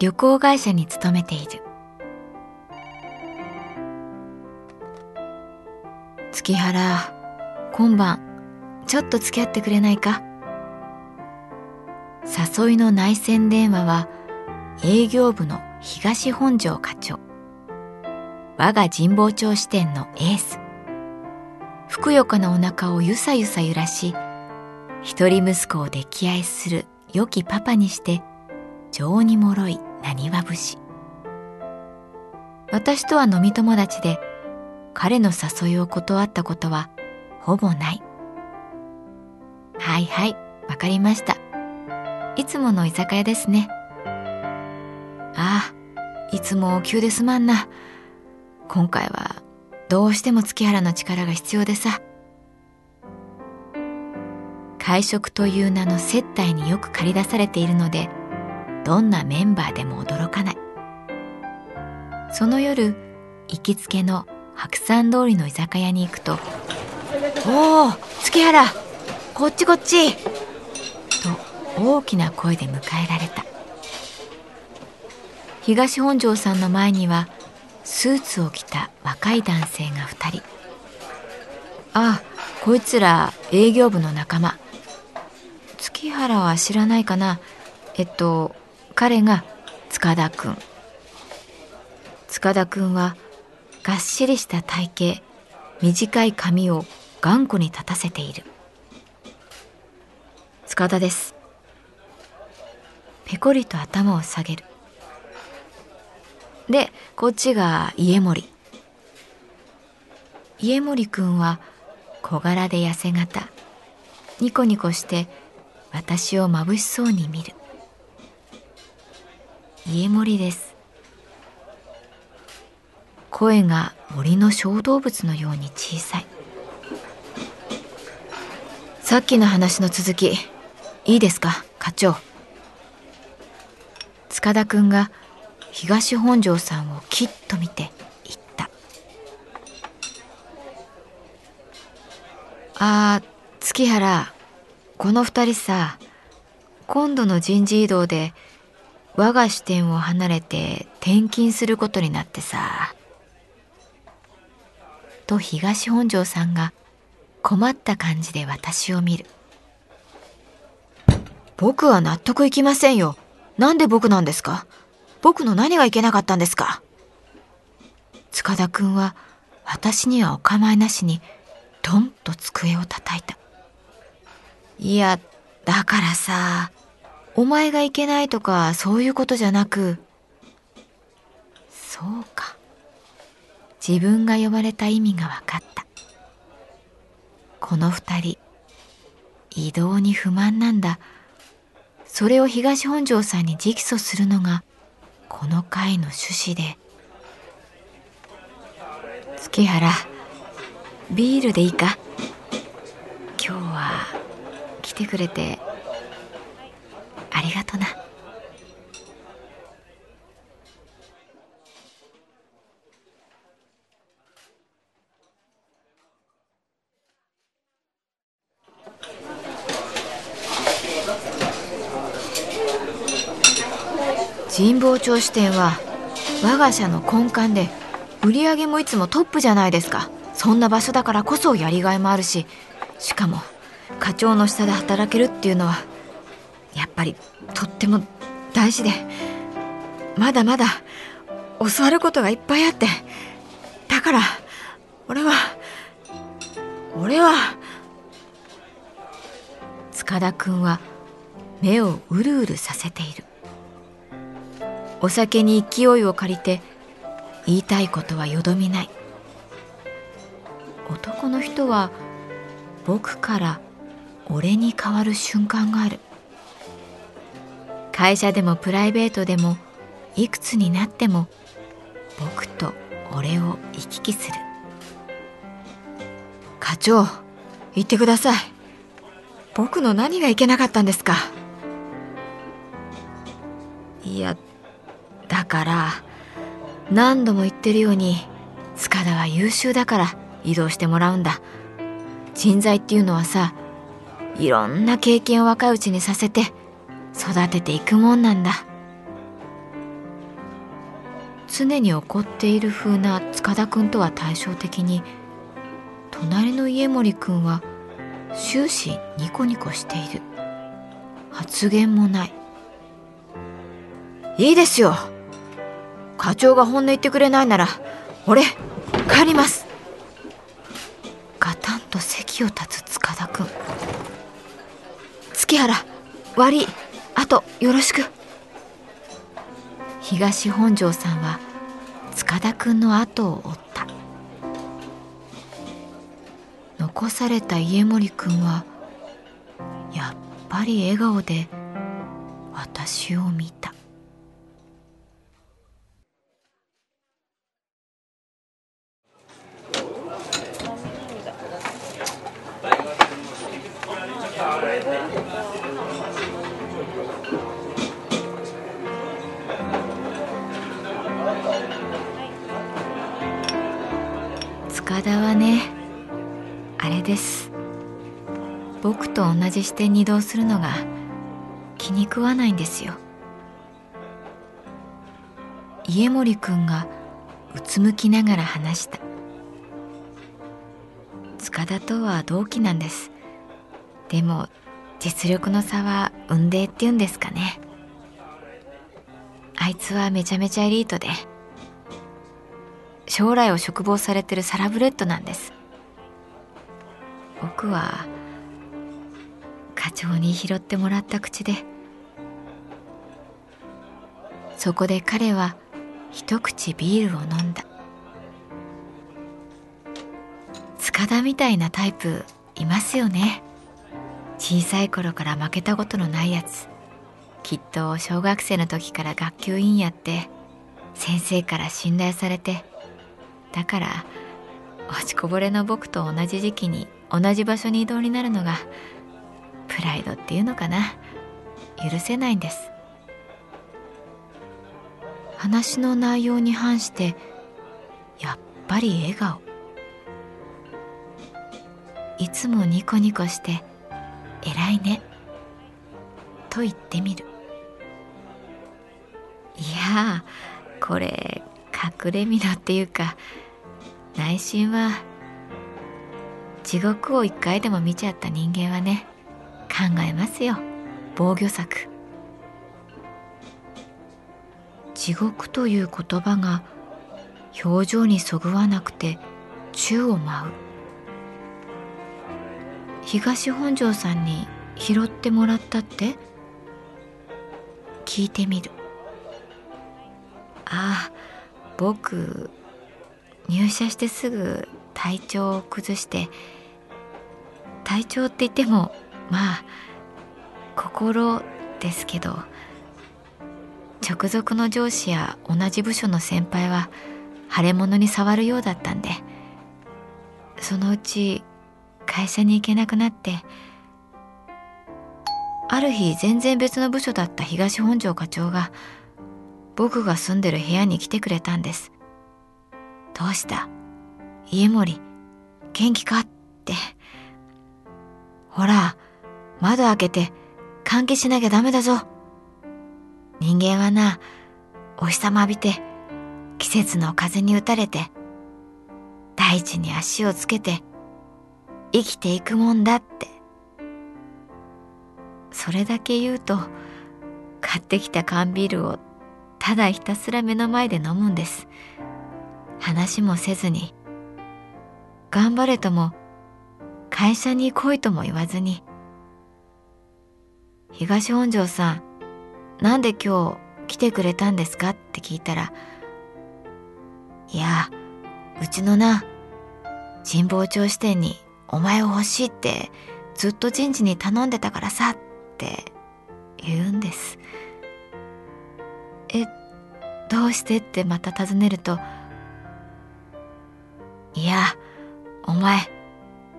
旅行会社に勤めている。月原今晩ちょっと付き合ってくれないか？誘いの内線電話は営業部の東本庄課長。我が神保町支店のエース。ふくよかなお腹をゆさゆさ揺らし一人息子を溺愛する良きパパにして情にもろい。なにわ節私とは飲み友達で彼の誘いを断ったことはほぼない。はいはいわかりました。いつもの居酒屋ですね。ああいつも急ですまんな。今回はどうしても月原の力が必要でさ。会食という名の接待によく駆り出されているのでどんなメンバーでも驚かない。その夜行きつけの白山通りの居酒屋に行くと「おお月原こっちこっち!」と大きな声で迎えられた。東本庄さんの前にはスーツを着た若い男性が2人ああこいつら営業部の仲間。月原は知らないかな。えっと彼が塚田くん塚田くんはがっしりした体型短い髪を頑固に立たせている。塚田です。ペコリと頭を下げる。でこっちが家森。家森くんは小柄で痩せ型ニコニコして私をまぶしそうに見る。家森です。声が森の小動物のように小さい。さっきの話の続きいいですか？課長。塚田くんが東本庄さんをきっと見て言った「あー月原この二人さ今度の人事異動で我が支店を離れて転勤することになってさ」と東本庄さんが困った感じで私を見る。僕は納得いきませんよ。なんで僕なんですか？僕の何がいけなかったんですか？塚田くんは私にはお構いなしにトンと机を叩いた。いや、だからさ、お前がいけないとかそういうことじゃなく、そうか。自分が呼ばれた意味が分かった。この二人、異動に不満なんだ。それを東本庄さんに直訴するのがこの会の趣旨で月原ビールでいいか？今日は来てくれてありがとな。神保町支店は我が社の根幹で売り上げもいつもトップじゃないですかそんな場所だからこそやりがいもあるししかも課長の下で働けるっていうのはやっぱりとっても大事でまだまだ教わることがいっぱいあってだから俺は俺は塚田君は目をうるうるさせている。お酒に勢いを借りて言いたいことはよどみない。男の人は僕から俺に変わる瞬間がある。会社でもプライベートでもいくつになっても僕と俺を行き来する。課長言ってください。僕の何がいけなかったんですか。いやだから何度も言ってるように塚田は優秀だから移動してもらうんだ。人材っていうのはさいろんな経験を若いうちにさせて育てていくもんなんだ。常に怒っている風な塚田君とは対照的に隣の家森君は終始ニコニコしている。発言もない。いいですよ。課長が本音言ってくれないなら俺帰ります。ガタンと席を立つ塚田君。月原悪いあとよろしく。東本庄さんは塚田君の後を追った。残された家森君はやっぱり笑顔で私を見た。僕と同じ視点に移動するのが気に食わないんですよ。家森君がうつむきながら話した。塚田とは同期なんです。でも実力の差は運命っていうんですかね。あいつはめちゃめちゃエリートで将来を嘱望されてるサラブレッドなんです。僕は長に拾ってもらった口でそこで彼は一口ビールを飲んだ。塚田みたいなタイプいますよね。小さい頃から負けたことのないやつ。きっと小学生の時から学級委員やって先生から信頼されてだから落ちこぼれの僕と同じ時期に同じ場所に移動になるのがプライドっていうのかな。許せないんです。話の内容に反してやっぱり笑顔。いつもニコニコして偉いね。と言ってみる。いやこれ隠れ蓑っていうか内心は地獄を一回でも見ちゃった人間はね。えますよ。防御策。地獄という言葉が表情にそぐわなくて宙を舞う。東本庄さんに拾ってもらったって？聞いてみる。ああ僕入社してすぐ体調を崩して体調って言ってもまあ心ですけど直属の上司や同じ部署の先輩は腫れ物に触るようだったんでそのうち会社に行けなくなってある日全然別の部署だった東本庄課長が僕が住んでる部屋に来てくれたんです。どうした？家森、元気か？って。ほら、窓開けて換気しなきゃダメだぞ。人間はな、お日様浴びて季節の風に打たれて大地に足をつけて生きていくもんだってそれだけ言うと買ってきた缶ビールをただひたすら目の前で飲むんです話もせずに頑張れとも会社に来いとも言わずに東本庄さんなんで今日来てくれたんですかって聞いたらいやうちのな神保町支店にお前を欲しいってずっと人事に頼んでたからさって言うんです。えどうしてってまた尋ねるといやお前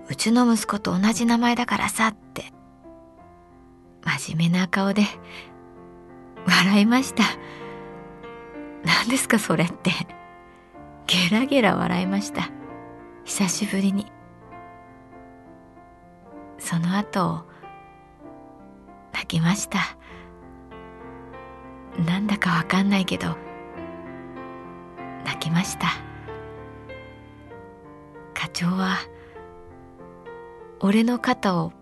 うちの息子と同じ名前だからさって真面目な顔で笑いました。何ですかそれって。ゲラゲラ笑いました。久しぶりに。その後泣きました。なんだかわかんないけど泣きました。課長は俺の肩を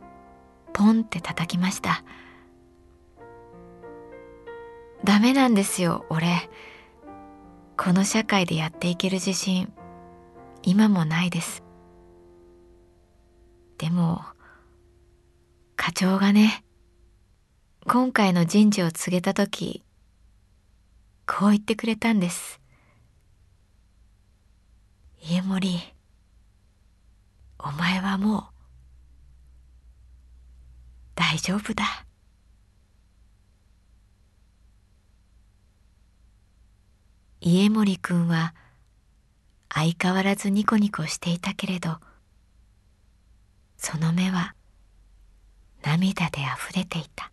ポンって叩きました。ダメなんですよ俺。この社会でやっていける自信今もないです。でも課長がね今回の人事を告げた時こう言ってくれたんです。家森お前はもう大丈夫だ。家森くんは相変わらずニコニコしていたけれどその目は涙であふれていた。